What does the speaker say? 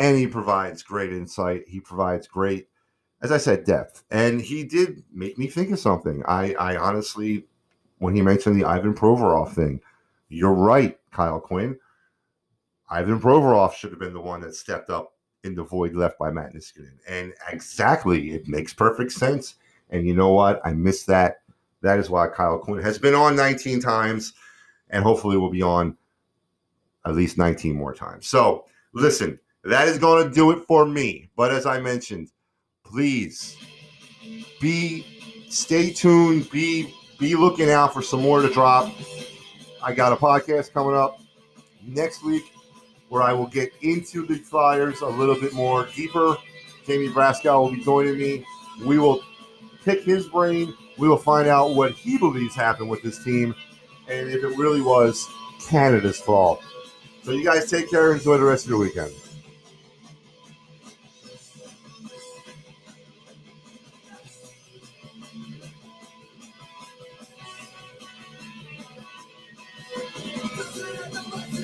and he provides great insight. He provides great, as I said, depth. And he did make me think of something. I, I honestly, when he mentioned the Ivan Provorov thing, you're right, Kyle Quinn. Ivan Provorov should have been the one that stepped up in the void left by Matt Niskanen. And exactly, it makes perfect sense. And you know what? I missed that. That is why Kyle Quinn has been on 19 times and hopefully will be on at least 19 more times. So, listen, that is going to do it for me. But as I mentioned, please be stay tuned, be be looking out for some more to drop. I got a podcast coming up next week where I will get into the Flyers a little bit more deeper. Jamie Braskow will be joining me. We will pick his brain. We will find out what he believes happened with this team and if it really was Canada's fault. So you guys take care. And enjoy the rest of your weekend.